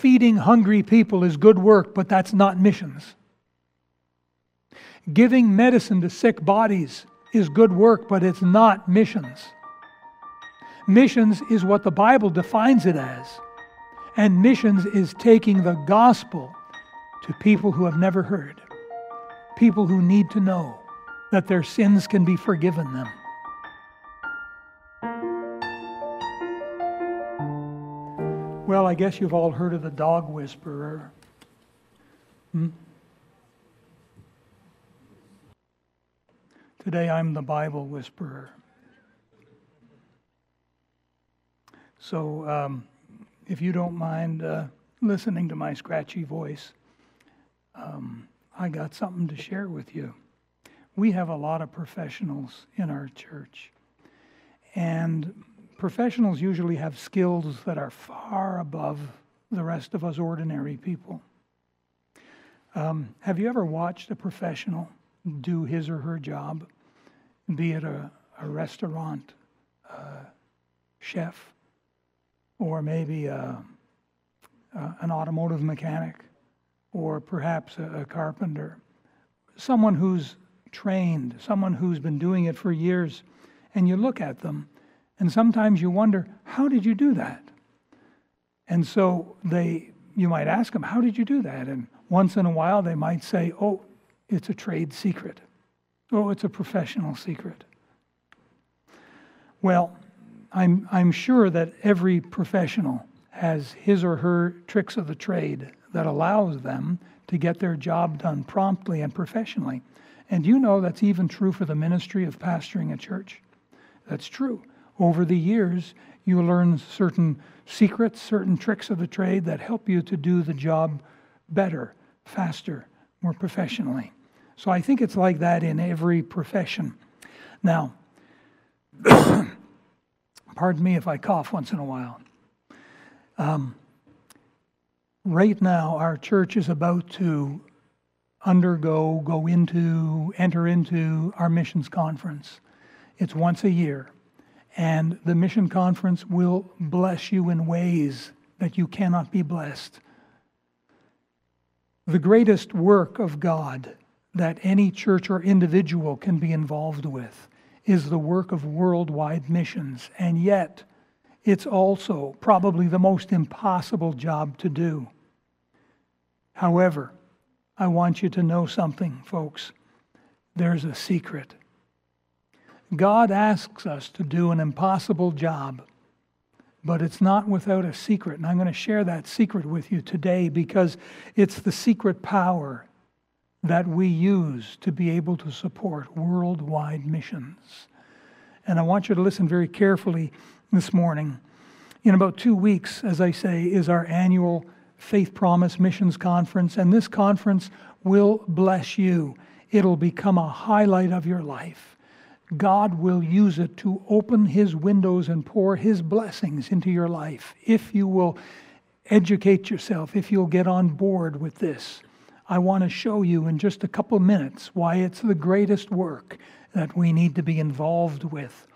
Feeding hungry people is good work, but that's not missions. Giving medicine to sick bodies is good work, but it's not missions. Missions is what the Bible defines it as. And missions is taking the gospel to people who have never heard, people who need to know that their sins can be forgiven them. I guess you've all heard of the dog whisperer. Hmm? Today I'm the Bible whisperer. So, um, if you don't mind uh, listening to my scratchy voice, um, I got something to share with you. We have a lot of professionals in our church, and professionals usually have skills that are far above the rest of us ordinary people. Um, have you ever watched a professional do his or her job, be it a, a restaurant uh, chef or maybe a, a, an automotive mechanic or perhaps a, a carpenter? Someone who's trained, someone who's been doing it for years, and you look at them and sometimes you wonder, how did you do that? And so they, you might ask them, how did you do that? And once in a while they might say, oh, it's a trade secret. Oh, it's a professional secret. Well, I'm, I'm sure that every professional has his or her tricks of the trade that allows them to get their job done promptly and professionally. And you know that's even true for the ministry of pastoring a church. That's true over the years, you learn certain secrets, certain tricks of the trade that help you to do the job better, faster, more professionally. So I think it's like that in every profession. Now, pardon me if I cough once in a while. Um, right now, our church is about to undergo, go into, enter into our missions conference. It's once a year. And the mission conference will bless you in ways that you cannot be blessed. The greatest work of God that any church or individual can be involved with is the work of worldwide missions. And yet, it's also probably the most impossible job to do. However, I want you to know something, folks. There's a secret. God asks us to do an impossible job, but it's not without a secret. And I'm going to share that secret with you today because it's the secret power that we use to be able to support worldwide missions. And I want you to listen very carefully this morning. In about two weeks, as I say, is our annual Faith Promise Missions Conference, and this conference will bless you. It'll become a highlight of your life. God will use it to open His windows and pour His blessings into your life if you will educate yourself, if you'll get on board with this. I want to show you in just a couple minutes why it's the greatest work that we need to be involved with.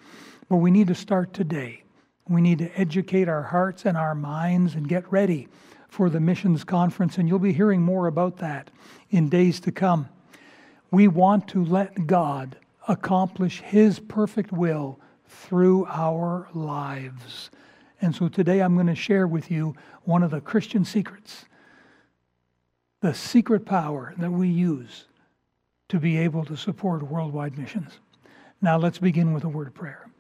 But we need to start today. We need to educate our hearts and our minds and get ready for the missions conference, and you'll be hearing more about that in days to come. We want to let God accomplish His perfect will through our lives. And so today I'm going to share with you one of the Christian secrets the secret power that we use to be able to support worldwide missions. Now let's begin with a word of prayer.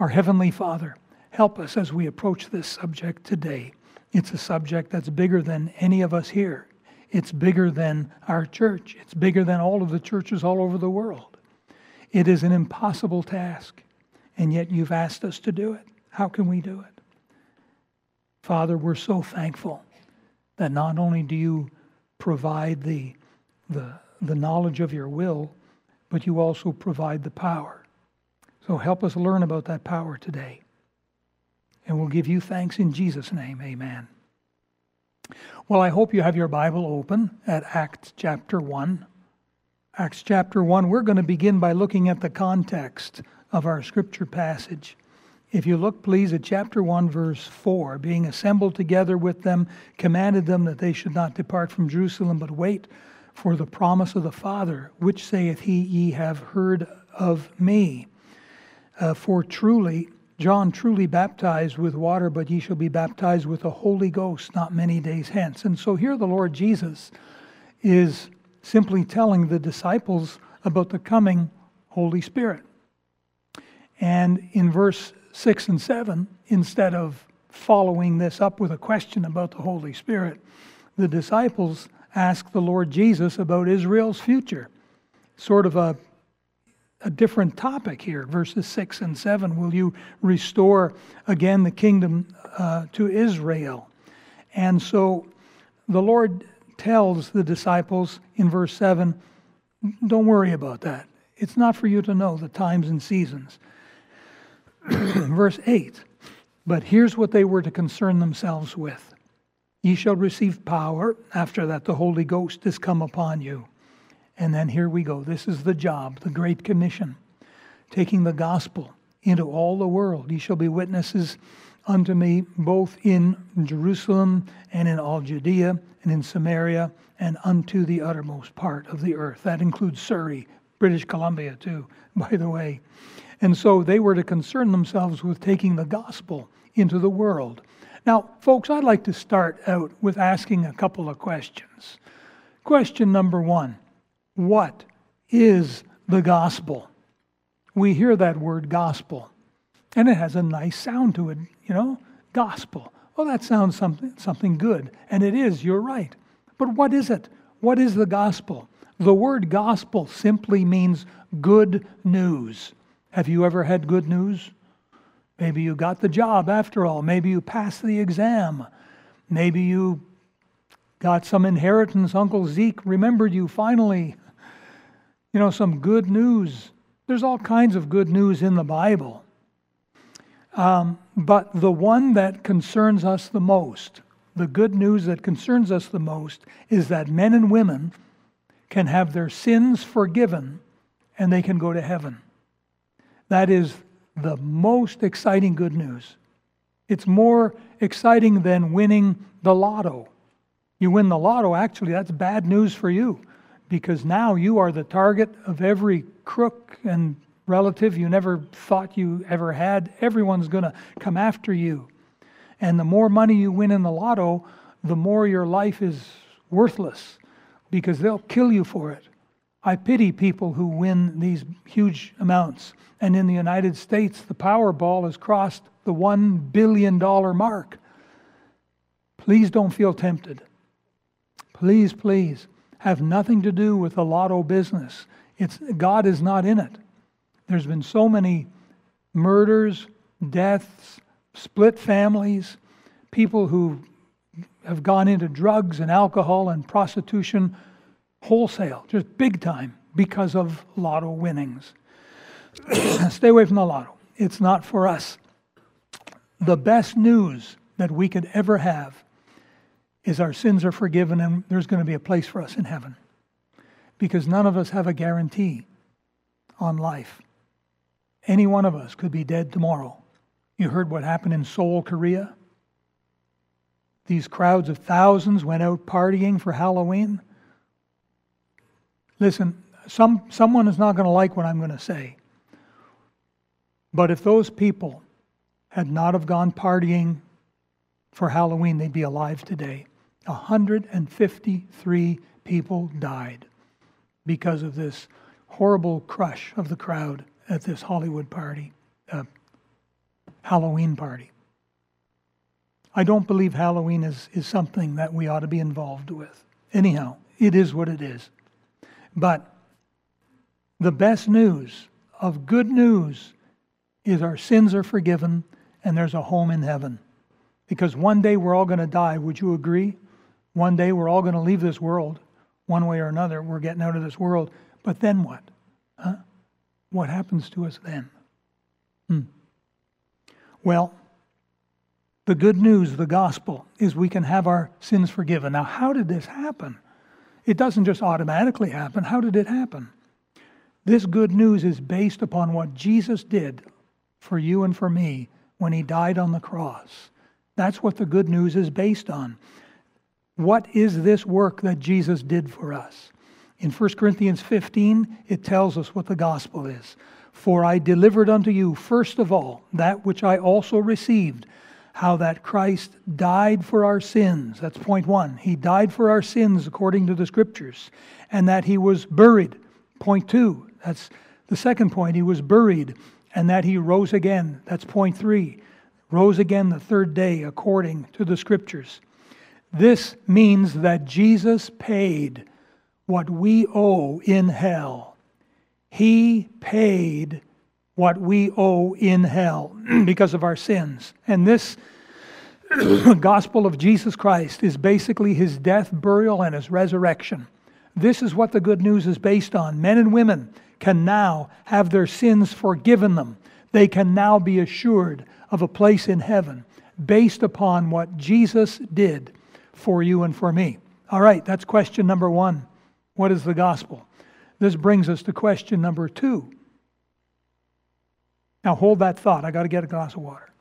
Our Heavenly Father, help us as we approach this subject today. It's a subject that's bigger than any of us here. It's bigger than our church. It's bigger than all of the churches all over the world. It is an impossible task, and yet you've asked us to do it. How can we do it? Father, we're so thankful that not only do you provide the, the, the knowledge of your will, but you also provide the power. So help us learn about that power today. And we'll give you thanks in Jesus' name. Amen. Well, I hope you have your Bible open at Acts chapter 1. Acts chapter 1, we're going to begin by looking at the context of our scripture passage. If you look, please, at chapter 1, verse 4, being assembled together with them, commanded them that they should not depart from Jerusalem, but wait for the promise of the Father, which saith he, Ye have heard of me. Uh, for truly, John truly baptized with water, but ye shall be baptized with the Holy Ghost not many days hence. And so here the Lord Jesus is simply telling the disciples about the coming Holy Spirit. And in verse 6 and 7, instead of following this up with a question about the Holy Spirit, the disciples ask the Lord Jesus about Israel's future. Sort of a, a different topic here, verses 6 and 7. Will you restore again the kingdom uh, to Israel? And so the Lord tells the disciples in verse 7 don't worry about that. It's not for you to know the times and seasons. verse 8 But here's what they were to concern themselves with Ye shall receive power. After that, the Holy Ghost is come upon you. And then here we go. This is the job, the Great Commission, taking the gospel into all the world. Ye shall be witnesses unto me both in Jerusalem and in all Judea and in Samaria and unto the uttermost part of the earth. That includes Surrey, British Columbia, too, by the way. And so they were to concern themselves with taking the gospel into the world. Now, folks, I'd like to start out with asking a couple of questions. Question number one What is the gospel? We hear that word gospel, and it has a nice sound to it, you know, gospel. Well, that sounds something, something good, and it is, you're right. But what is it? What is the gospel? The word gospel simply means good news. Have you ever had good news? Maybe you got the job after all. Maybe you passed the exam. Maybe you got some inheritance. Uncle Zeke remembered you finally. You know, some good news. There's all kinds of good news in the Bible. Um, but the one that concerns us the most, the good news that concerns us the most, is that men and women can have their sins forgiven and they can go to heaven. That is the most exciting good news. It's more exciting than winning the lotto. You win the lotto, actually, that's bad news for you because now you are the target of every crook and relative you never thought you ever had. Everyone's going to come after you. And the more money you win in the lotto, the more your life is worthless because they'll kill you for it. I pity people who win these huge amounts. And in the United States, the Powerball has crossed the $1 billion mark. Please don't feel tempted. Please, please, have nothing to do with the lotto business. It's, God is not in it. There's been so many murders, deaths, split families, people who have gone into drugs and alcohol and prostitution wholesale, just big time, because of lotto winnings. Stay away from the lotto. It's not for us. The best news that we could ever have is our sins are forgiven and there's going to be a place for us in heaven. Because none of us have a guarantee on life. Any one of us could be dead tomorrow. You heard what happened in Seoul, Korea? These crowds of thousands went out partying for Halloween. Listen, some, someone is not going to like what I'm going to say. But if those people had not have gone partying for Halloween, they'd be alive today. 153 people died because of this horrible crush of the crowd at this Hollywood party, uh, Halloween party. I don't believe Halloween is, is something that we ought to be involved with. Anyhow, it is what it is. But the best news of good news is our sins are forgiven and there's a home in heaven. Because one day we're all going to die. Would you agree? One day we're all going to leave this world, one way or another. We're getting out of this world. But then what? Huh? What happens to us then? Hmm. Well, the good news, the gospel, is we can have our sins forgiven. Now, how did this happen? It doesn't just automatically happen. How did it happen? This good news is based upon what Jesus did for you and for me when he died on the cross. That's what the good news is based on. What is this work that Jesus did for us? In 1 Corinthians 15, it tells us what the gospel is. For I delivered unto you, first of all, that which I also received, how that Christ died for our sins. That's point one. He died for our sins according to the scriptures, and that he was buried. Point two. That's the second point. He was buried, and that he rose again. That's point three. Rose again the third day according to the scriptures. This means that Jesus paid what we owe in hell. He paid what we owe in hell because of our sins. And this gospel of Jesus Christ is basically his death, burial, and his resurrection. This is what the good news is based on. Men and women can now have their sins forgiven them. They can now be assured of a place in heaven based upon what Jesus did for you and for me. All right, that's question number one. What is the gospel? This brings us to question number two. Now hold that thought. I got to get a glass of water.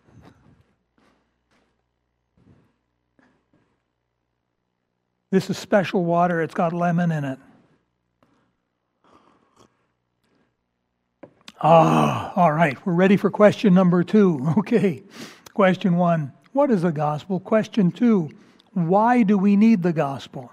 This is special water, it's got lemon in it. Ah, all right, we're ready for question number two. Okay, question one What is the gospel? Question two Why do we need the gospel?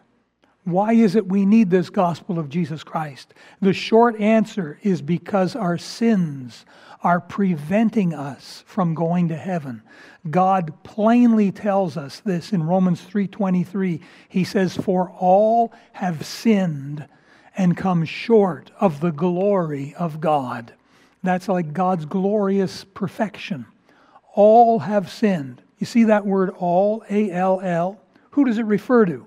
Why is it we need this gospel of Jesus Christ? The short answer is because our sins are preventing us from going to heaven. God plainly tells us this in Romans 3:23. He says for all have sinned and come short of the glory of God. That's like God's glorious perfection. All have sinned. You see that word all, A L L? Who does it refer to?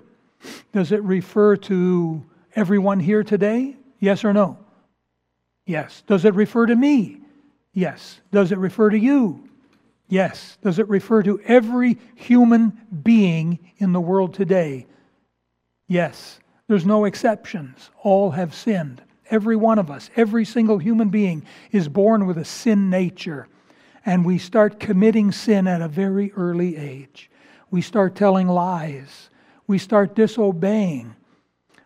Does it refer to everyone here today? Yes or no? Yes. Does it refer to me? Yes. Does it refer to you? Yes. Does it refer to every human being in the world today? Yes. There's no exceptions. All have sinned. Every one of us, every single human being is born with a sin nature. And we start committing sin at a very early age. We start telling lies we start disobeying.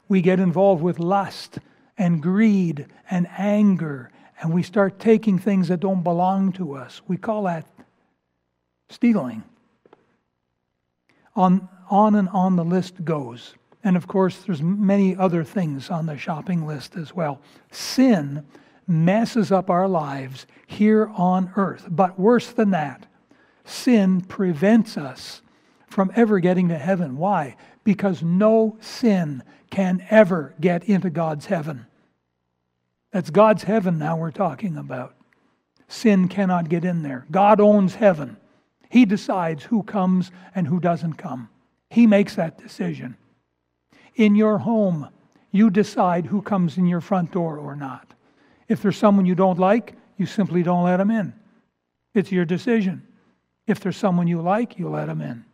We get involved with lust and greed and anger, and we start taking things that don't belong to us. We call that stealing. On, on and on the list goes. And of course, there's many other things on the shopping list as well. Sin messes up our lives here on earth. But worse than that, sin prevents us from ever getting to heaven. Why? Because no sin can ever get into God's heaven. That's God's heaven now we're talking about. Sin cannot get in there. God owns heaven. He decides who comes and who doesn't come. He makes that decision. In your home, you decide who comes in your front door or not. If there's someone you don't like, you simply don't let them in. It's your decision. If there's someone you like, you let them in.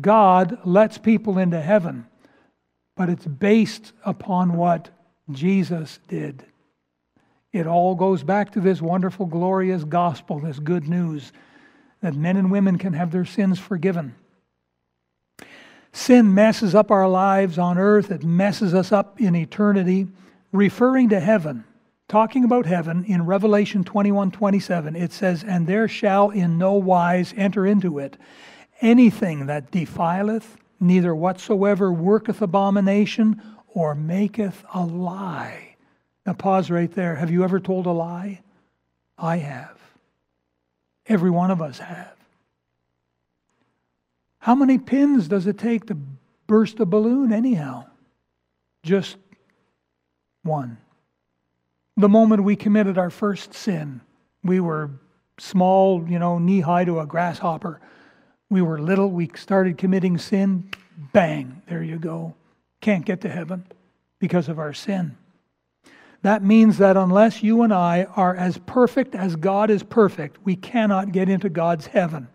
God lets people into heaven, but it's based upon what Jesus did. It all goes back to this wonderful, glorious gospel, this good news that men and women can have their sins forgiven. Sin messes up our lives on earth, it messes us up in eternity. Referring to heaven, talking about heaven in Revelation 21 27, it says, And there shall in no wise enter into it anything that defileth, neither whatsoever worketh abomination or maketh a lie. Now, pause right there. Have you ever told a lie? I have. Every one of us have. How many pins does it take to burst a balloon, anyhow? Just one. The moment we committed our first sin, we were small, you know, knee high to a grasshopper we were little, we started committing sin, bang, there you go. Can't get to heaven because of our sin. That means that unless you and I are as perfect as God is perfect, we cannot get into God's heaven.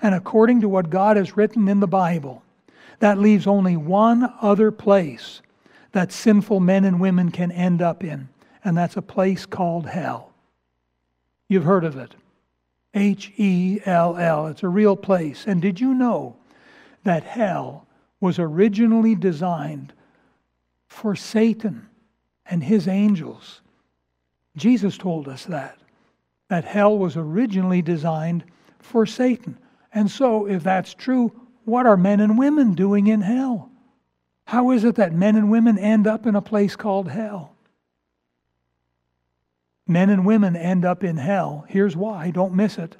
And according to what God has written in the Bible, that leaves only one other place that sinful men and women can end up in, and that's a place called hell. You've heard of it. H E L L. It's a real place. And did you know that hell was originally designed for Satan and his angels? Jesus told us that. That hell was originally designed for Satan. And so, if that's true, what are men and women doing in hell? How is it that men and women end up in a place called hell? Men and women end up in hell. Here's why, don't miss it.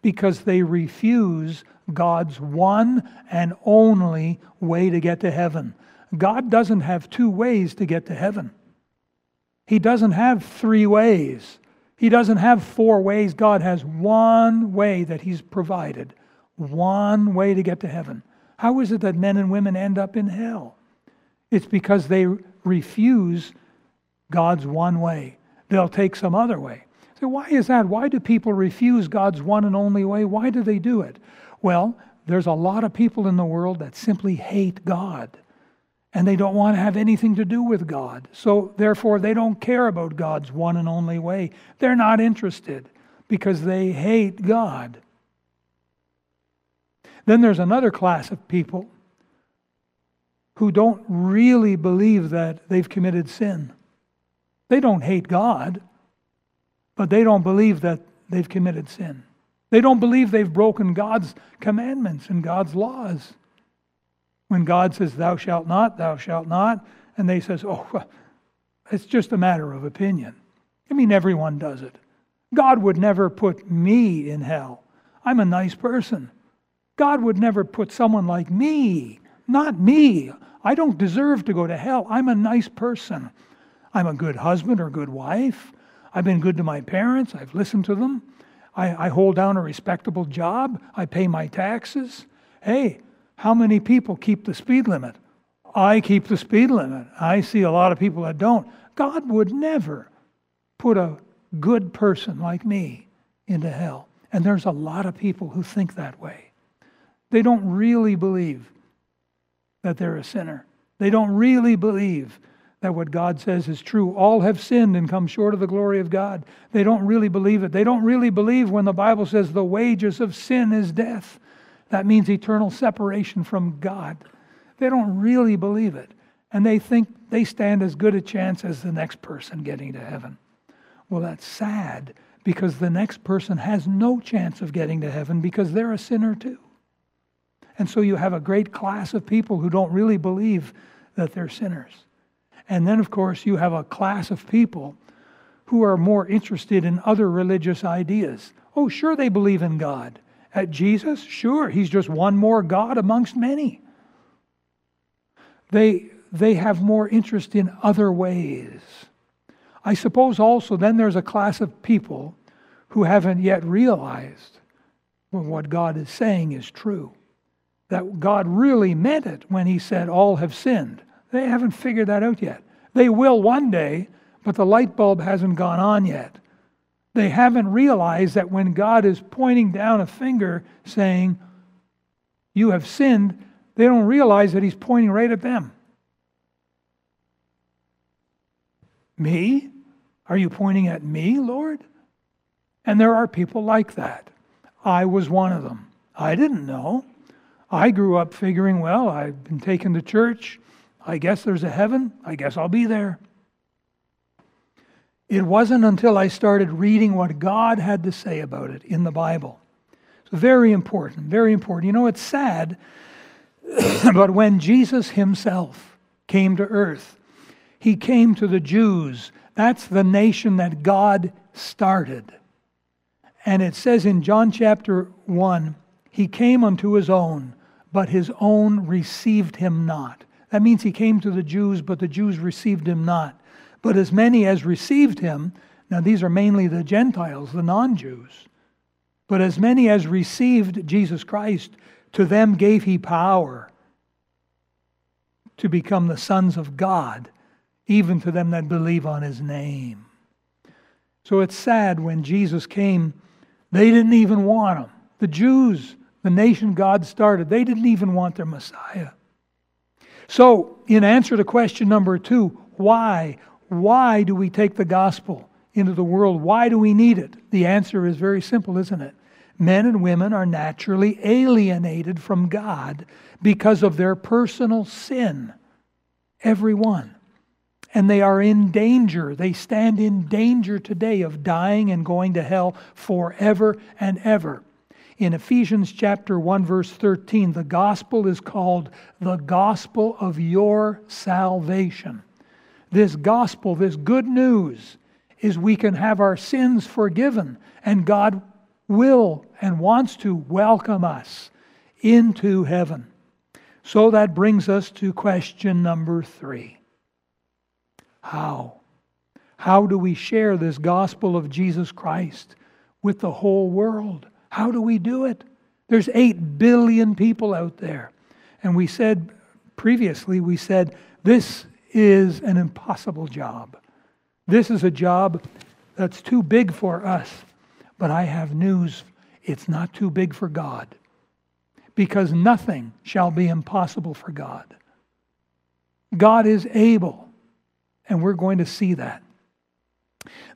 Because they refuse God's one and only way to get to heaven. God doesn't have two ways to get to heaven. He doesn't have three ways. He doesn't have four ways. God has one way that He's provided, one way to get to heaven. How is it that men and women end up in hell? It's because they refuse God's one way. They'll take some other way. So, why is that? Why do people refuse God's one and only way? Why do they do it? Well, there's a lot of people in the world that simply hate God and they don't want to have anything to do with God. So, therefore, they don't care about God's one and only way. They're not interested because they hate God. Then there's another class of people who don't really believe that they've committed sin. They don't hate God, but they don't believe that they've committed sin. They don't believe they've broken God's commandments and God's laws. When God says, Thou shalt not, thou shalt not, and they says, Oh, it's just a matter of opinion. I mean, everyone does it. God would never put me in hell. I'm a nice person. God would never put someone like me, not me. I don't deserve to go to hell. I'm a nice person. I'm a good husband or good wife. I've been good to my parents. I've listened to them. I, I hold down a respectable job. I pay my taxes. Hey, how many people keep the speed limit? I keep the speed limit. I see a lot of people that don't. God would never put a good person like me into hell. And there's a lot of people who think that way. They don't really believe that they're a sinner. They don't really believe that what God says is true. All have sinned and come short of the glory of God. They don't really believe it. They don't really believe when the Bible says the wages of sin is death. That means eternal separation from God. They don't really believe it. And they think they stand as good a chance as the next person getting to heaven. Well, that's sad because the next person has no chance of getting to heaven because they're a sinner too. And so you have a great class of people who don't really believe that they're sinners. And then, of course, you have a class of people who are more interested in other religious ideas. Oh, sure, they believe in God. At Jesus, sure, he's just one more God amongst many. They, they have more interest in other ways. I suppose also then there's a class of people who haven't yet realized what God is saying is true. That God really meant it when he said, All have sinned. They haven't figured that out yet. They will one day, but the light bulb hasn't gone on yet. They haven't realized that when God is pointing down a finger saying, You have sinned, they don't realize that He's pointing right at them. Me? Are you pointing at me, Lord? And there are people like that. I was one of them. I didn't know. I grew up figuring, well, I've been taken to church. I guess there's a heaven. I guess I'll be there. It wasn't until I started reading what God had to say about it in the Bible. So, very important, very important. You know, it's sad, but when Jesus himself came to earth, he came to the Jews. That's the nation that God started. And it says in John chapter 1 he came unto his own, but his own received him not. That means he came to the Jews, but the Jews received him not. But as many as received him, now these are mainly the Gentiles, the non Jews, but as many as received Jesus Christ, to them gave he power to become the sons of God, even to them that believe on his name. So it's sad when Jesus came, they didn't even want him. The Jews, the nation God started, they didn't even want their Messiah. So, in answer to question number two, why? Why do we take the gospel into the world? Why do we need it? The answer is very simple, isn't it? Men and women are naturally alienated from God because of their personal sin. Everyone. And they are in danger. They stand in danger today of dying and going to hell forever and ever. In Ephesians chapter 1 verse 13, the gospel is called the gospel of your salvation. This gospel, this good news is we can have our sins forgiven and God will and wants to welcome us into heaven. So that brings us to question number three How? How do we share this gospel of Jesus Christ with the whole world? How do we do it? There's 8 billion people out there. And we said previously, we said this is an impossible job. This is a job that's too big for us. But I have news it's not too big for God because nothing shall be impossible for God. God is able, and we're going to see that.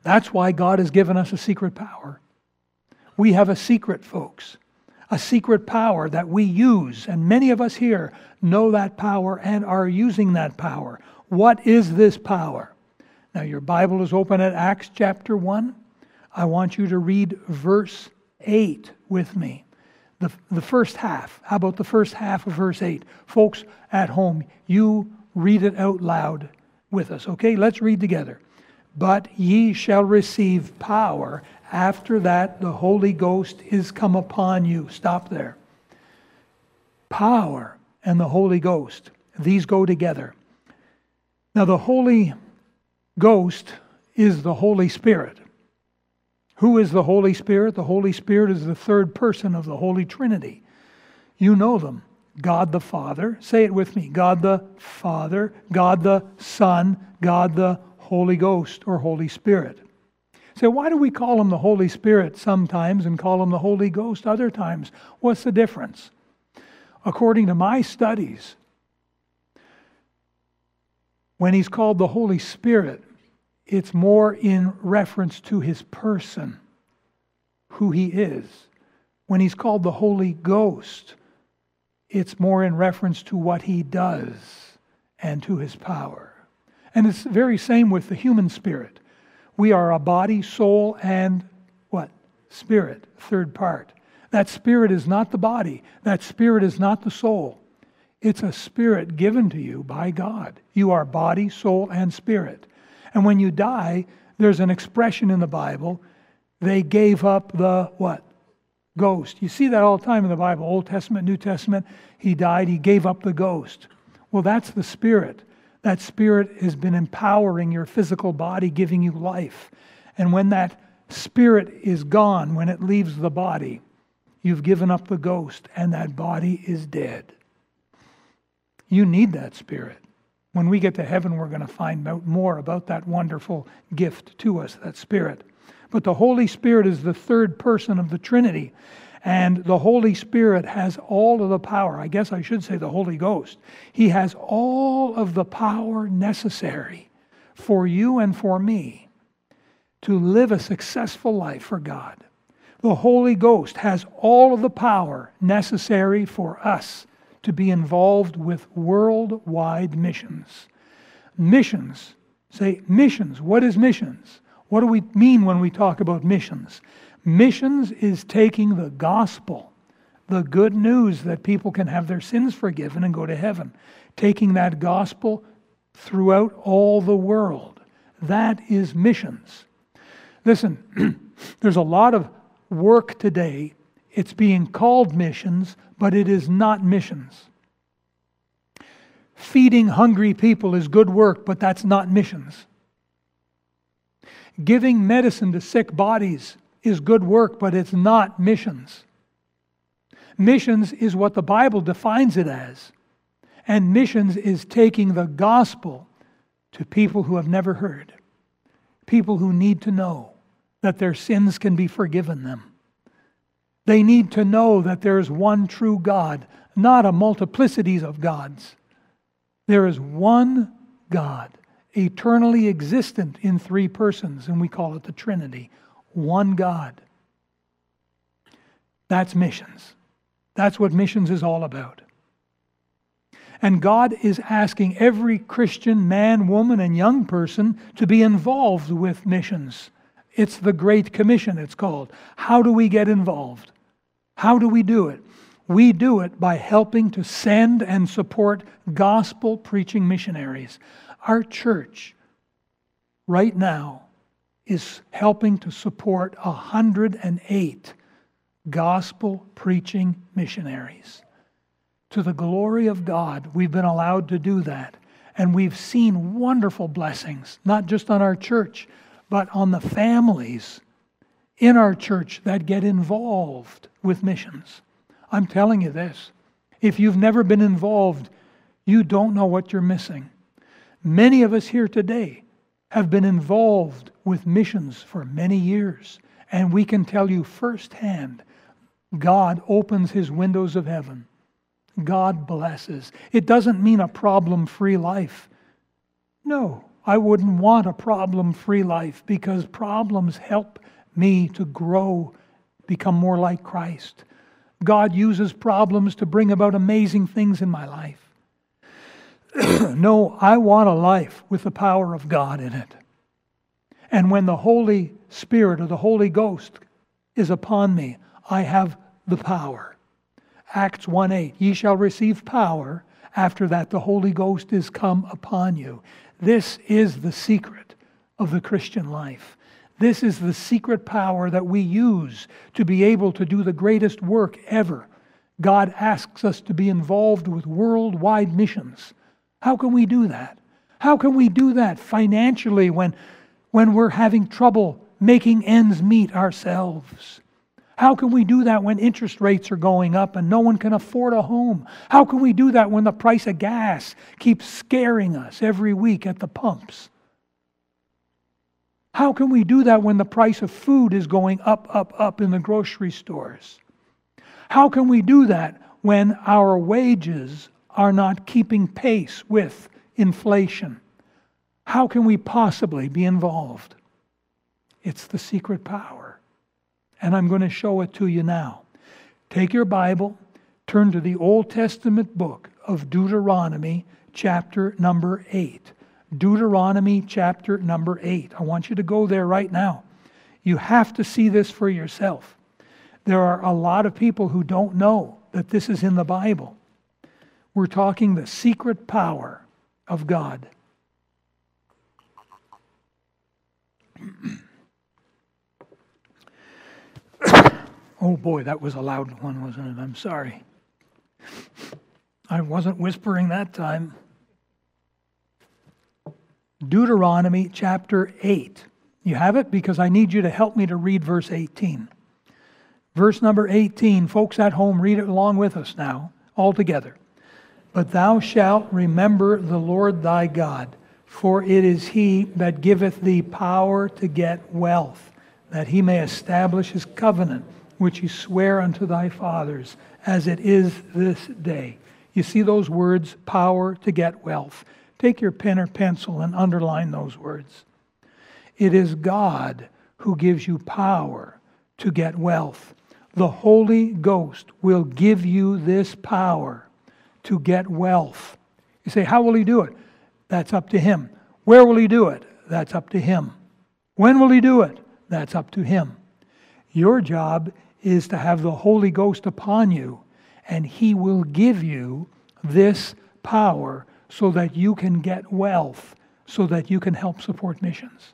That's why God has given us a secret power. We have a secret, folks, a secret power that we use, and many of us here know that power and are using that power. What is this power? Now, your Bible is open at Acts chapter 1. I want you to read verse 8 with me the, the first half. How about the first half of verse 8? Folks at home, you read it out loud with us, okay? Let's read together. But ye shall receive power after that the Holy Ghost is come upon you. Stop there. Power and the Holy Ghost, these go together. Now, the Holy Ghost is the Holy Spirit. Who is the Holy Spirit? The Holy Spirit is the third person of the Holy Trinity. You know them God the Father. Say it with me God the Father, God the Son, God the Holy Ghost or Holy Spirit. Say, why do we call him the Holy Spirit sometimes and call him the Holy Ghost other times? What's the difference? According to my studies, when he's called the Holy Spirit, it's more in reference to his person, who he is. When he's called the Holy Ghost, it's more in reference to what he does and to his power. And it's the very same with the human spirit. We are a body, soul, and what? Spirit, third part. That spirit is not the body, that spirit is not the soul. It's a spirit given to you by God. You are body, soul, and spirit. And when you die, there's an expression in the Bible, they gave up the what? Ghost. You see that all the time in the Bible, Old Testament, New Testament. He died, he gave up the ghost. Well, that's the spirit. That spirit has been empowering your physical body, giving you life. And when that spirit is gone, when it leaves the body, you've given up the ghost and that body is dead. You need that spirit. When we get to heaven, we're going to find out more about that wonderful gift to us, that Spirit. But the Holy Spirit is the third person of the Trinity. And the Holy Spirit has all of the power. I guess I should say the Holy Ghost. He has all of the power necessary for you and for me to live a successful life for God. The Holy Ghost has all of the power necessary for us to be involved with worldwide missions. Missions, say missions. What is missions? What do we mean when we talk about missions? Missions is taking the gospel, the good news that people can have their sins forgiven and go to heaven, taking that gospel throughout all the world. That is missions. Listen, there's a lot of work today. It's being called missions, but it is not missions. Feeding hungry people is good work, but that's not missions. Giving medicine to sick bodies is good work, but it's not missions. Missions is what the Bible defines it as. And missions is taking the gospel to people who have never heard, people who need to know that their sins can be forgiven them. They need to know that there is one true God, not a multiplicities of gods. There is one God, eternally existent in three persons, and we call it the Trinity. One God. That's missions. That's what missions is all about. And God is asking every Christian man, woman, and young person to be involved with missions. It's the Great Commission, it's called. How do we get involved? How do we do it? We do it by helping to send and support gospel preaching missionaries. Our church, right now, is helping to support 108 gospel preaching missionaries. To the glory of God, we've been allowed to do that. And we've seen wonderful blessings, not just on our church, but on the families in our church that get involved with missions. I'm telling you this if you've never been involved, you don't know what you're missing. Many of us here today have been involved with missions for many years, and we can tell you firsthand God opens his windows of heaven. God blesses. It doesn't mean a problem free life. No, I wouldn't want a problem free life because problems help me to grow, become more like Christ. God uses problems to bring about amazing things in my life. no, I want a life with the power of God in it. And when the Holy Spirit or the Holy Ghost is upon me, I have the power. Acts 1 8, ye shall receive power. After that, the Holy Ghost is come upon you. This is the secret of the Christian life. This is the secret power that we use to be able to do the greatest work ever. God asks us to be involved with worldwide missions. How can we do that? How can we do that financially when, when we're having trouble making ends meet ourselves? How can we do that when interest rates are going up and no one can afford a home? How can we do that when the price of gas keeps scaring us every week at the pumps? How can we do that when the price of food is going up, up, up in the grocery stores? How can we do that when our wages are not keeping pace with inflation? How can we possibly be involved? It's the secret power. And I'm going to show it to you now. Take your Bible, turn to the Old Testament book of Deuteronomy, chapter number 8. Deuteronomy chapter number 8. I want you to go there right now. You have to see this for yourself. There are a lot of people who don't know that this is in the Bible. We're talking the secret power of God. oh boy, that was a loud one, wasn't it? I'm sorry. I wasn't whispering that time. Deuteronomy chapter 8. You have it? Because I need you to help me to read verse 18. Verse number 18, folks at home, read it along with us now, all together. But thou shalt remember the Lord thy God, for it is he that giveth thee power to get wealth, that he may establish his covenant, which he sware unto thy fathers, as it is this day. You see those words, power to get wealth. Take your pen or pencil and underline those words. It is God who gives you power to get wealth. The Holy Ghost will give you this power to get wealth. You say, How will He do it? That's up to Him. Where will He do it? That's up to Him. When will He do it? That's up to Him. Your job is to have the Holy Ghost upon you, and He will give you this power so that you can get wealth, so that you can help support missions.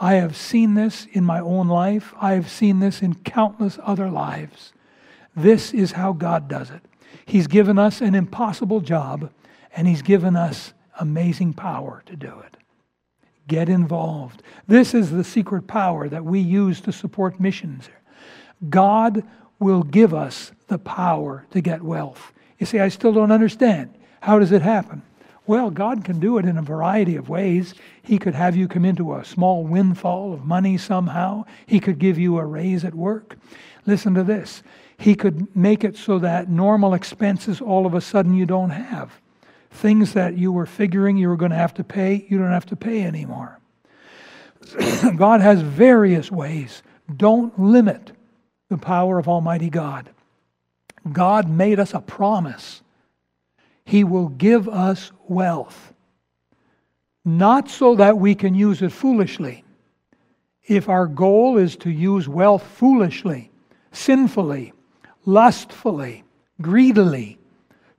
I have seen this in my own life. I have seen this in countless other lives. This is how God does it. He's given us an impossible job, and He's given us amazing power to do it. Get involved. This is the secret power that we use to support missions. God will give us the power to get wealth. You see, I still don't understand. How does it happen? Well, God can do it in a variety of ways. He could have you come into a small windfall of money somehow. He could give you a raise at work. Listen to this. He could make it so that normal expenses all of a sudden you don't have. Things that you were figuring you were going to have to pay, you don't have to pay anymore. God has various ways. Don't limit the power of Almighty God. God made us a promise. He will give us wealth, not so that we can use it foolishly. If our goal is to use wealth foolishly, sinfully, lustfully, greedily,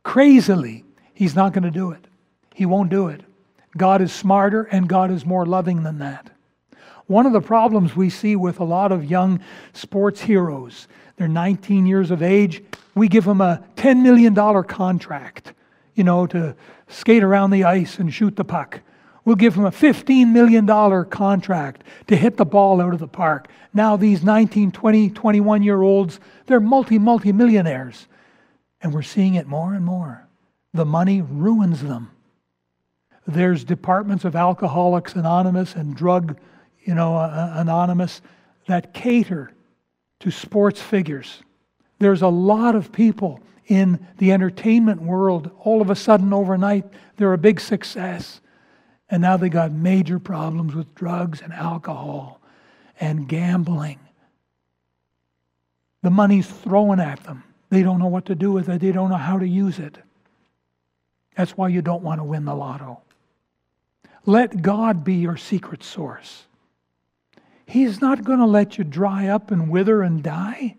crazily, He's not going to do it. He won't do it. God is smarter and God is more loving than that. One of the problems we see with a lot of young sports heroes, they're 19 years of age, we give them a $10 million contract, you know, to skate around the ice and shoot the puck. We'll give them a $15 million contract to hit the ball out of the park. Now, these 19, 20, 21 year olds, they're multi, multi millionaires. And we're seeing it more and more. The money ruins them. There's departments of Alcoholics Anonymous and Drug you know, uh, Anonymous that cater to sports figures. There's a lot of people in the entertainment world, all of a sudden overnight, they're a big success. And now they got major problems with drugs and alcohol and gambling. The money's thrown at them. They don't know what to do with it, they don't know how to use it. That's why you don't want to win the lotto. Let God be your secret source. He's not going to let you dry up and wither and die.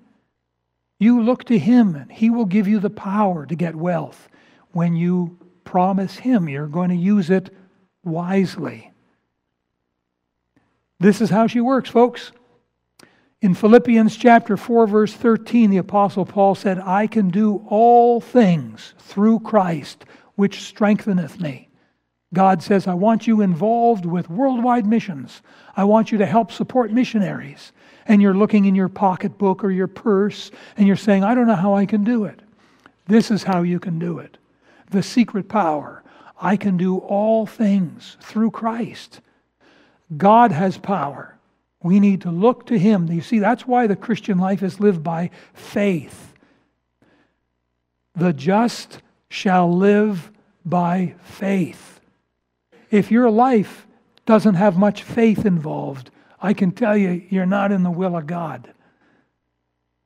You look to Him, and He will give you the power to get wealth. When you promise Him, you're going to use it wisely. This is how she works, folks. In Philippians chapter 4 verse 13 the apostle Paul said, "I can do all things through Christ which strengtheneth me." God says, I want you involved with worldwide missions. I want you to help support missionaries. And you're looking in your pocketbook or your purse and you're saying, I don't know how I can do it. This is how you can do it. The secret power. I can do all things through Christ. God has power. We need to look to Him. You see, that's why the Christian life is lived by faith. The just shall live by faith. If your life doesn't have much faith involved, I can tell you, you're not in the will of God.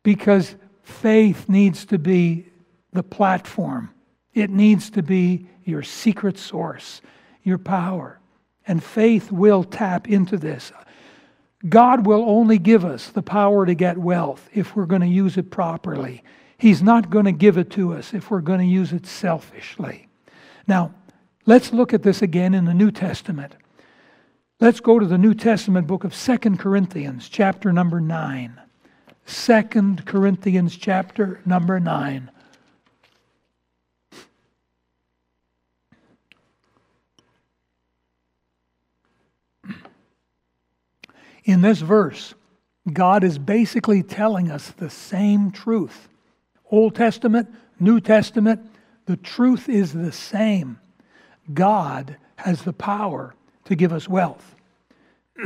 Because faith needs to be the platform, it needs to be your secret source, your power. And faith will tap into this. God will only give us the power to get wealth if we're going to use it properly. He's not going to give it to us if we're going to use it selfishly. Now, Let's look at this again in the New Testament. Let's go to the New Testament book of Second Corinthians, chapter number 9. 2 Corinthians, chapter number 9. In this verse, God is basically telling us the same truth. Old Testament, New Testament, the truth is the same. God has the power to give us wealth.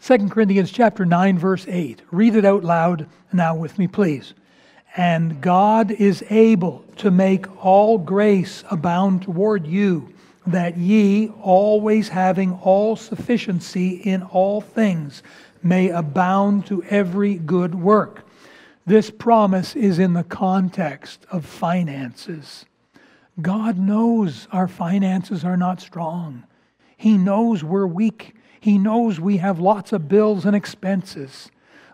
Second Corinthians chapter 9 verse 8. Read it out loud now with me please. And God is able to make all grace abound toward you, that ye, always having all sufficiency in all things, may abound to every good work. This promise is in the context of finances. God knows our finances are not strong. He knows we're weak. He knows we have lots of bills and expenses.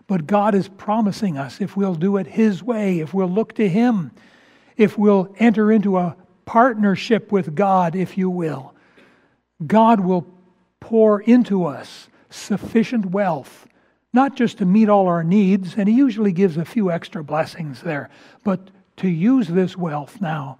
But God is promising us if we'll do it His way, if we'll look to Him, if we'll enter into a partnership with God, if you will, God will pour into us sufficient wealth not just to meet all our needs, and He usually gives a few extra blessings there, but to use this wealth now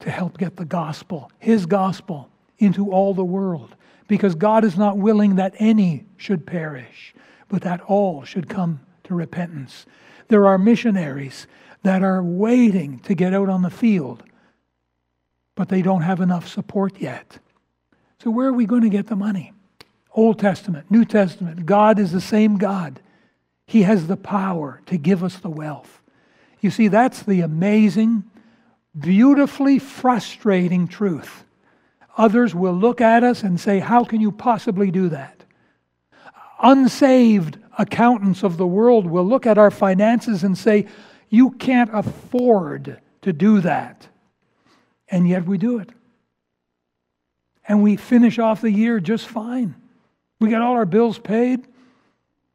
to help get the gospel, His gospel, into all the world. Because God is not willing that any should perish, but that all should come to repentance. There are missionaries that are waiting to get out on the field, but they don't have enough support yet. So, where are we going to get the money? Old Testament, New Testament, God is the same God. He has the power to give us the wealth. You see, that's the amazing, beautifully frustrating truth. Others will look at us and say, How can you possibly do that? unsaved accountants of the world will look at our finances and say, You can't afford to do that. And yet we do it. And we finish off the year just fine. We got all our bills paid,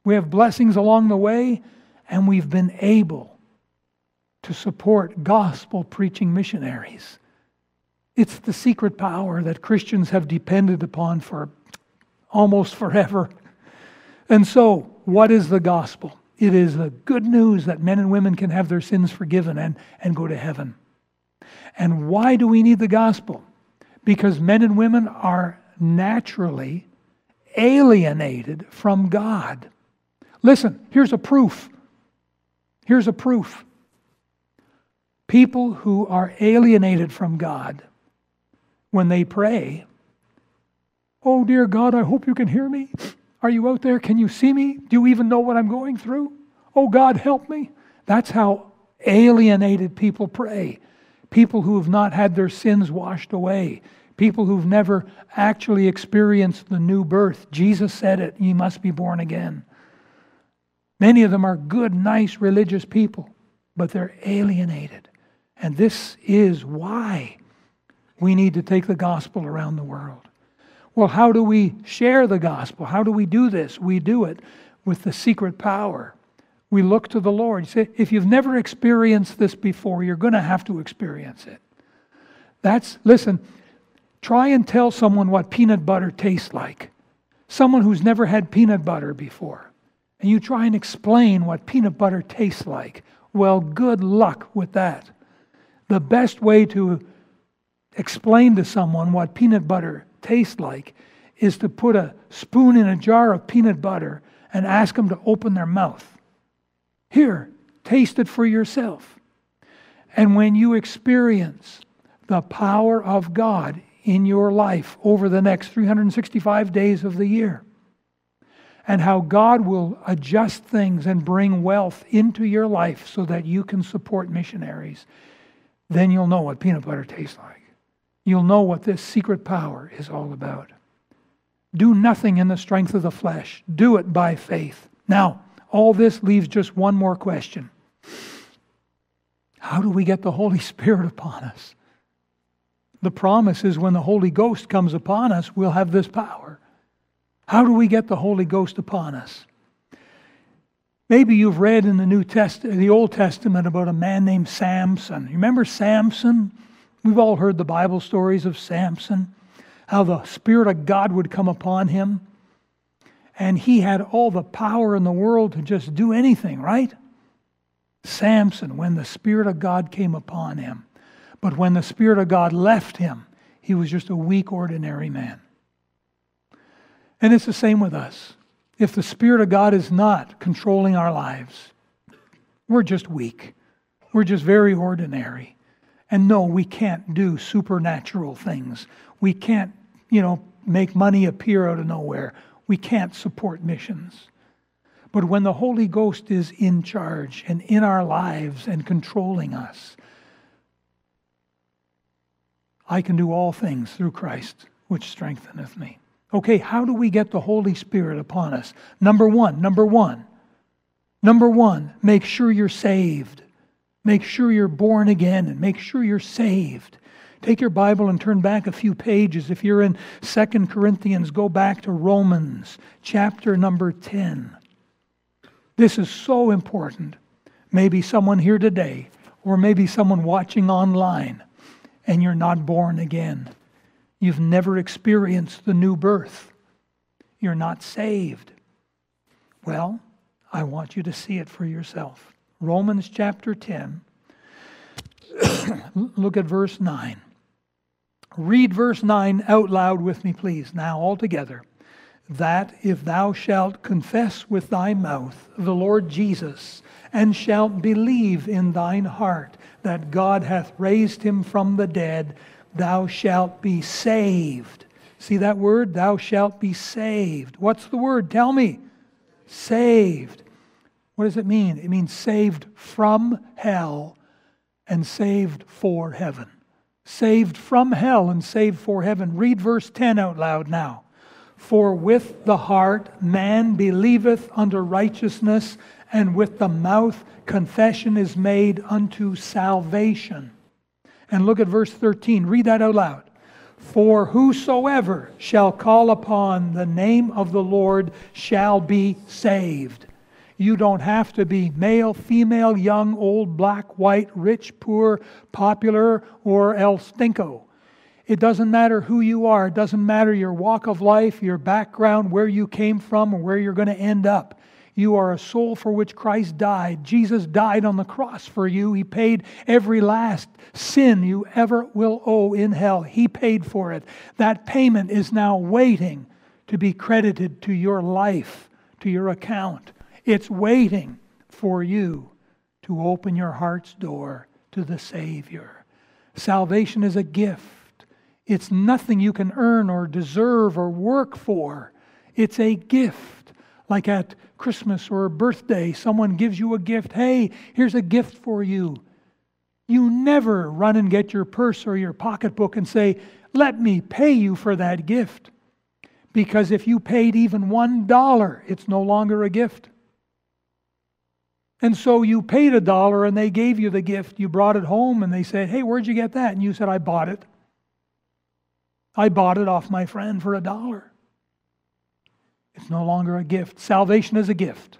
we have blessings along the way, and we've been able to support gospel preaching missionaries. It's the secret power that Christians have depended upon for almost forever. And so, what is the gospel? It is the good news that men and women can have their sins forgiven and, and go to heaven. And why do we need the gospel? Because men and women are naturally alienated from God. Listen, here's a proof. Here's a proof. People who are alienated from God, when they pray, Oh, dear God, I hope you can hear me. Are you out there? Can you see me? Do you even know what I'm going through? Oh, God, help me. That's how alienated people pray. People who have not had their sins washed away. People who've never actually experienced the new birth. Jesus said it, you must be born again. Many of them are good, nice, religious people, but they're alienated. And this is why we need to take the gospel around the world. Well, how do we share the gospel? How do we do this? We do it with the secret power. We look to the Lord. You say, if you've never experienced this before, you're going to have to experience it. That's, listen, try and tell someone what peanut butter tastes like. Someone who's never had peanut butter before. And you try and explain what peanut butter tastes like. Well, good luck with that. The best way to explain to someone what peanut butter tastes like is to put a spoon in a jar of peanut butter and ask them to open their mouth. Here, taste it for yourself. And when you experience the power of God in your life over the next 365 days of the year, and how God will adjust things and bring wealth into your life so that you can support missionaries, then you'll know what peanut butter tastes like you'll know what this secret power is all about. Do nothing in the strength of the flesh, do it by faith. Now, all this leaves just one more question How do we get the Holy Spirit upon us? The promise is when the Holy Ghost comes upon us, we'll have this power. How do we get the Holy Ghost upon us? Maybe you've read in the New Testament, the Old Testament about a man named Samson. You remember Samson? We've all heard the Bible stories of Samson, how the Spirit of God would come upon him, and he had all the power in the world to just do anything, right? Samson, when the Spirit of God came upon him. But when the Spirit of God left him, he was just a weak, ordinary man. And it's the same with us. If the Spirit of God is not controlling our lives, we're just weak. We're just very ordinary. And no, we can't do supernatural things. We can't, you know, make money appear out of nowhere. We can't support missions. But when the Holy Ghost is in charge and in our lives and controlling us, I can do all things through Christ, which strengtheneth me. Okay, how do we get the Holy Spirit upon us? Number one, number one, number one, make sure you're saved. Make sure you're born again and make sure you're saved. Take your Bible and turn back a few pages. If you're in Second Corinthians, go back to Romans chapter number 10. This is so important. Maybe someone here today, or maybe someone watching online, and you're not born again. You've never experienced the new birth. You're not saved. Well, I want you to see it for yourself. Romans chapter 10. Look at verse 9. Read verse 9 out loud with me, please, now all together. That if thou shalt confess with thy mouth the Lord Jesus, and shalt believe in thine heart that God hath raised him from the dead, thou shalt be saved. See that word? Thou shalt be saved. What's the word? Tell me. Saved. What does it mean? It means saved from hell and saved for heaven. Saved from hell and saved for heaven. Read verse 10 out loud now. For with the heart man believeth unto righteousness, and with the mouth confession is made unto salvation. And look at verse 13. Read that out loud. For whosoever shall call upon the name of the Lord shall be saved. You don't have to be male, female, young, old, black, white, rich, poor, popular, or el stinko. It doesn't matter who you are. It doesn't matter your walk of life, your background, where you came from, or where you're going to end up. You are a soul for which Christ died. Jesus died on the cross for you. He paid every last sin you ever will owe in hell. He paid for it. That payment is now waiting to be credited to your life, to your account. It's waiting for you to open your heart's door to the Savior. Salvation is a gift. It's nothing you can earn or deserve or work for. It's a gift. Like at Christmas or a birthday, someone gives you a gift. Hey, here's a gift for you. You never run and get your purse or your pocketbook and say, Let me pay you for that gift. Because if you paid even one dollar, it's no longer a gift. And so you paid a dollar and they gave you the gift. You brought it home and they said, Hey, where'd you get that? And you said, I bought it. I bought it off my friend for a dollar. It's no longer a gift. Salvation is a gift.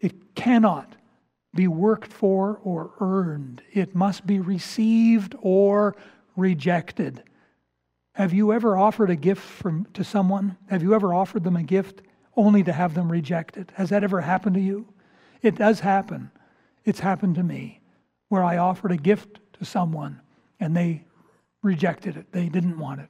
It cannot be worked for or earned, it must be received or rejected. Have you ever offered a gift from, to someone? Have you ever offered them a gift only to have them reject it? Has that ever happened to you? It does happen. It's happened to me where I offered a gift to someone and they rejected it. They didn't want it.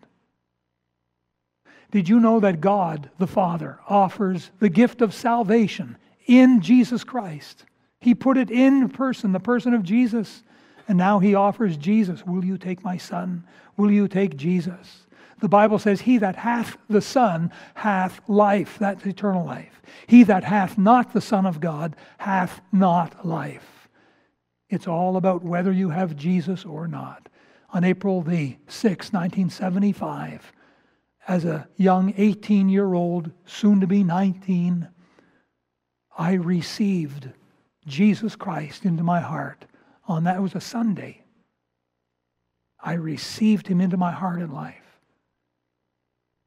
Did you know that God, the Father, offers the gift of salvation in Jesus Christ? He put it in person, the person of Jesus. And now he offers Jesus. Will you take my son? Will you take Jesus? The Bible says, He that hath the Son hath life. That's eternal life. He that hath not the Son of God hath not life. It's all about whether you have Jesus or not. On April the 6th, 1975, as a young 18 year old, soon to be 19, I received Jesus Christ into my heart. On that was a Sunday. I received him into my heart and life.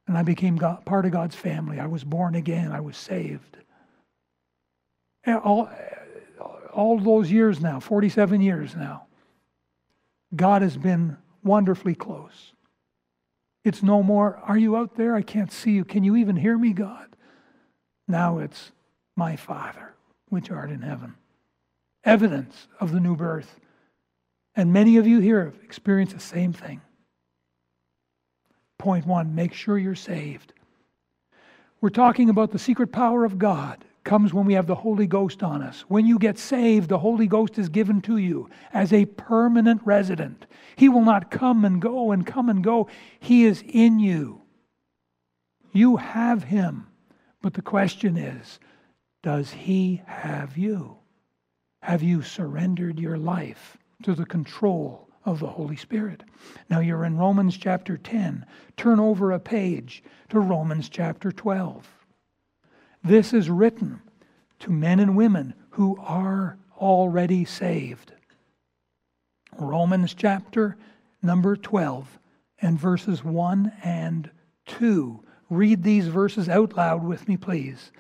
And I became God, part of God's family. I was born again. I was saved. All, all those years now, 47 years now, God has been wonderfully close. It's no more, are you out there? I can't see you. Can you even hear me, God? Now it's my Father, which art in heaven. Evidence of the new birth. And many of you here have experienced the same thing. Point one make sure you're saved. We're talking about the secret power of God comes when we have the Holy Ghost on us. When you get saved, the Holy Ghost is given to you as a permanent resident. He will not come and go and come and go. He is in you. You have Him. But the question is does He have you? Have you surrendered your life to the control of the Holy Spirit? Now you're in Romans chapter 10. Turn over a page to Romans chapter 12. This is written to men and women who are already saved. Romans chapter number 12 and verses 1 and 2. Read these verses out loud with me, please.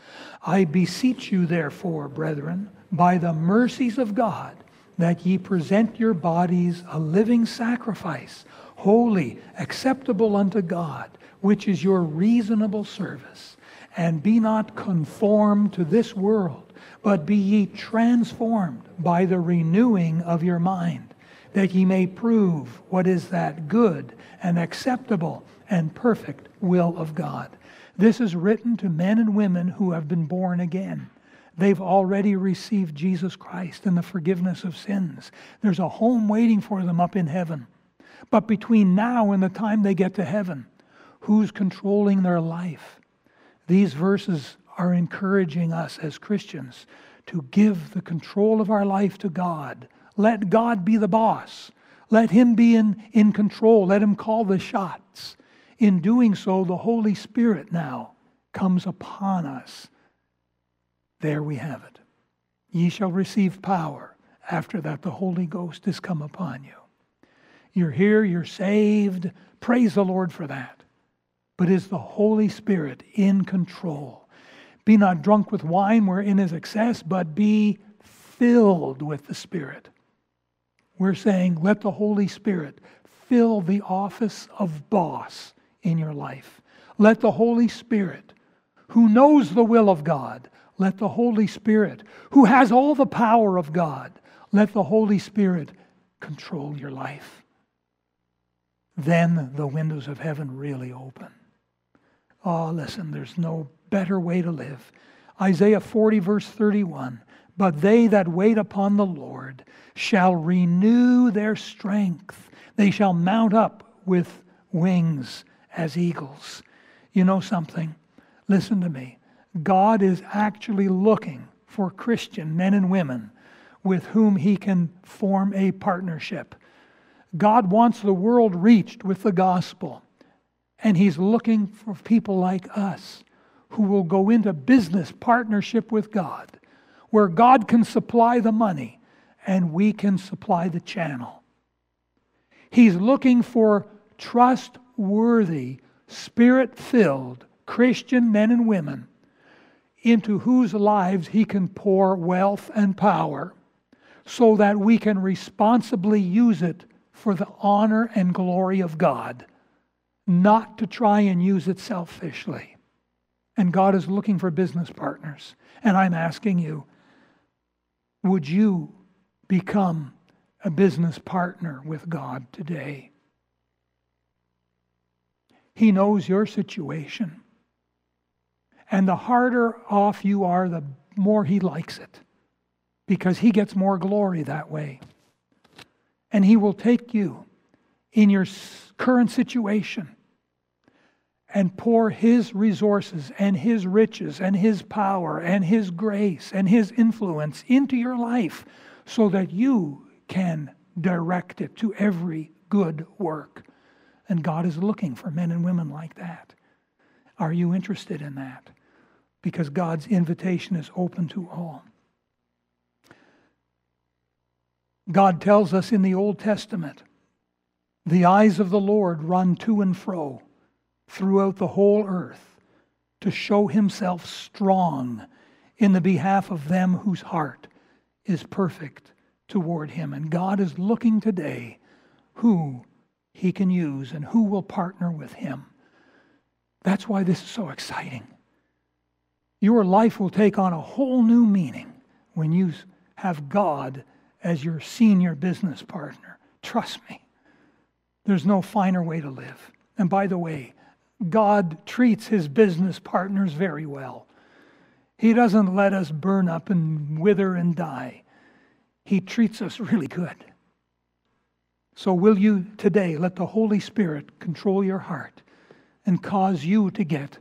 I beseech you, therefore, brethren, by the mercies of God, that ye present your bodies a living sacrifice, holy, acceptable unto God, which is your reasonable service and be not conformed to this world, but be ye transformed by the renewing of your mind, that ye may prove what is that good and acceptable and perfect will of God. This is written to men and women who have been born again. They've already received Jesus Christ and the forgiveness of sins. There's a home waiting for them up in heaven. But between now and the time they get to heaven, who's controlling their life? These verses are encouraging us as Christians to give the control of our life to God. Let God be the boss. Let Him be in, in control. Let Him call the shots in doing so, the Holy Spirit now comes upon us. There we have it. Ye shall receive power. After that, the Holy Ghost is come upon you. You're here, you're saved. Praise the Lord for that. But is the Holy Spirit in control? Be not drunk with wine wherein is excess, but be filled with the Spirit. We're saying, let the Holy Spirit fill the office of boss in your life. Let the Holy Spirit, who knows the will of God, let the Holy Spirit, who has all the power of God, let the Holy Spirit control your life. Then the windows of heaven really open. Oh, listen, there's no better way to live. Isaiah 40, verse 31 But they that wait upon the Lord shall renew their strength. They shall mount up with wings as eagles. You know something? Listen to me. God is actually looking for Christian men and women with whom he can form a partnership. God wants the world reached with the gospel, and he's looking for people like us who will go into business partnership with God, where God can supply the money and we can supply the channel. He's looking for trustworthy, spirit filled Christian men and women into whose lives he can pour wealth and power so that we can responsibly use it for the honor and glory of God, not to try and use it selfishly. And God is looking for business partners. And I'm asking you, would you become a business partner with God today? He knows your situation. And the harder off you are, the more He likes it because He gets more glory that way. And He will take you in your current situation and pour His resources and His riches and His power and His grace and His influence into your life so that you can direct it to every good work. And God is looking for men and women like that. Are you interested in that? Because God's invitation is open to all. God tells us in the Old Testament the eyes of the Lord run to and fro throughout the whole earth to show himself strong in the behalf of them whose heart is perfect toward him. And God is looking today who he can use and who will partner with him. That's why this is so exciting your life will take on a whole new meaning when you have God as your senior business partner. Trust me, there's no finer way to live. And by the way, God treats his business partners very well. He doesn't let us burn up and wither and die. He treats us really good. So, will you today let the Holy Spirit control your heart and cause you to get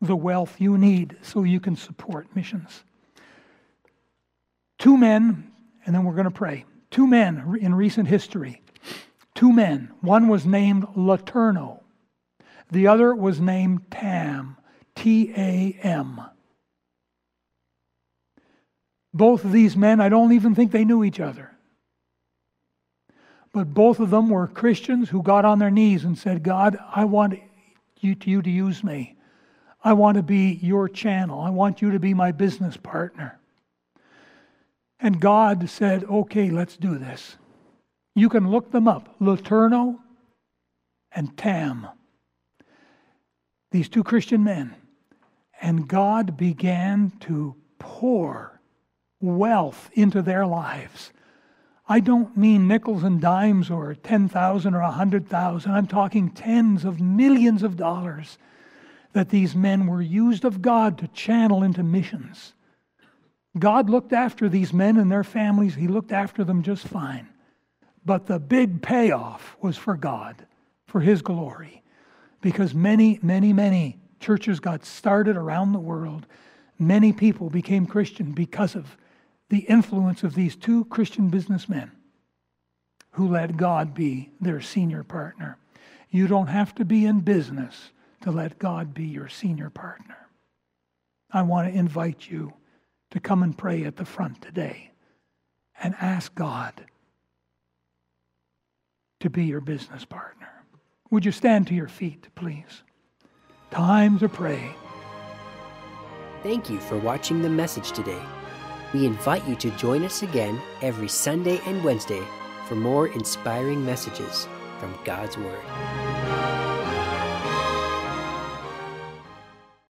the wealth you need so you can support missions. Two men, and then we're going to pray. Two men in recent history. Two men. One was named LeTourneau. The other was named Tam. T A M. Both of these men, I don't even think they knew each other. But both of them were Christians who got on their knees and said, God, I want you to, you to use me. I want to be your channel. I want you to be my business partner. And God said, okay, let's do this. You can look them up LeTourneau and Tam, these two Christian men. And God began to pour wealth into their lives. I don't mean nickels and dimes or 10,000 or 100,000. I'm talking tens of millions of dollars that these men were used of God to channel into missions. God looked after these men and their families, He looked after them just fine. But the big payoff was for God, for His glory. Because many, many, many churches got started around the world. Many people became Christian because of the influence of these two Christian businessmen who let God be their senior partner. You don't have to be in business to let God be your senior partner. I want to invite you to come and pray at the front today and ask God to be your business partner. Would you stand to your feet, please? Time to pray. Thank you for watching the message today. We invite you to join us again every Sunday and Wednesday for more inspiring messages from God's Word.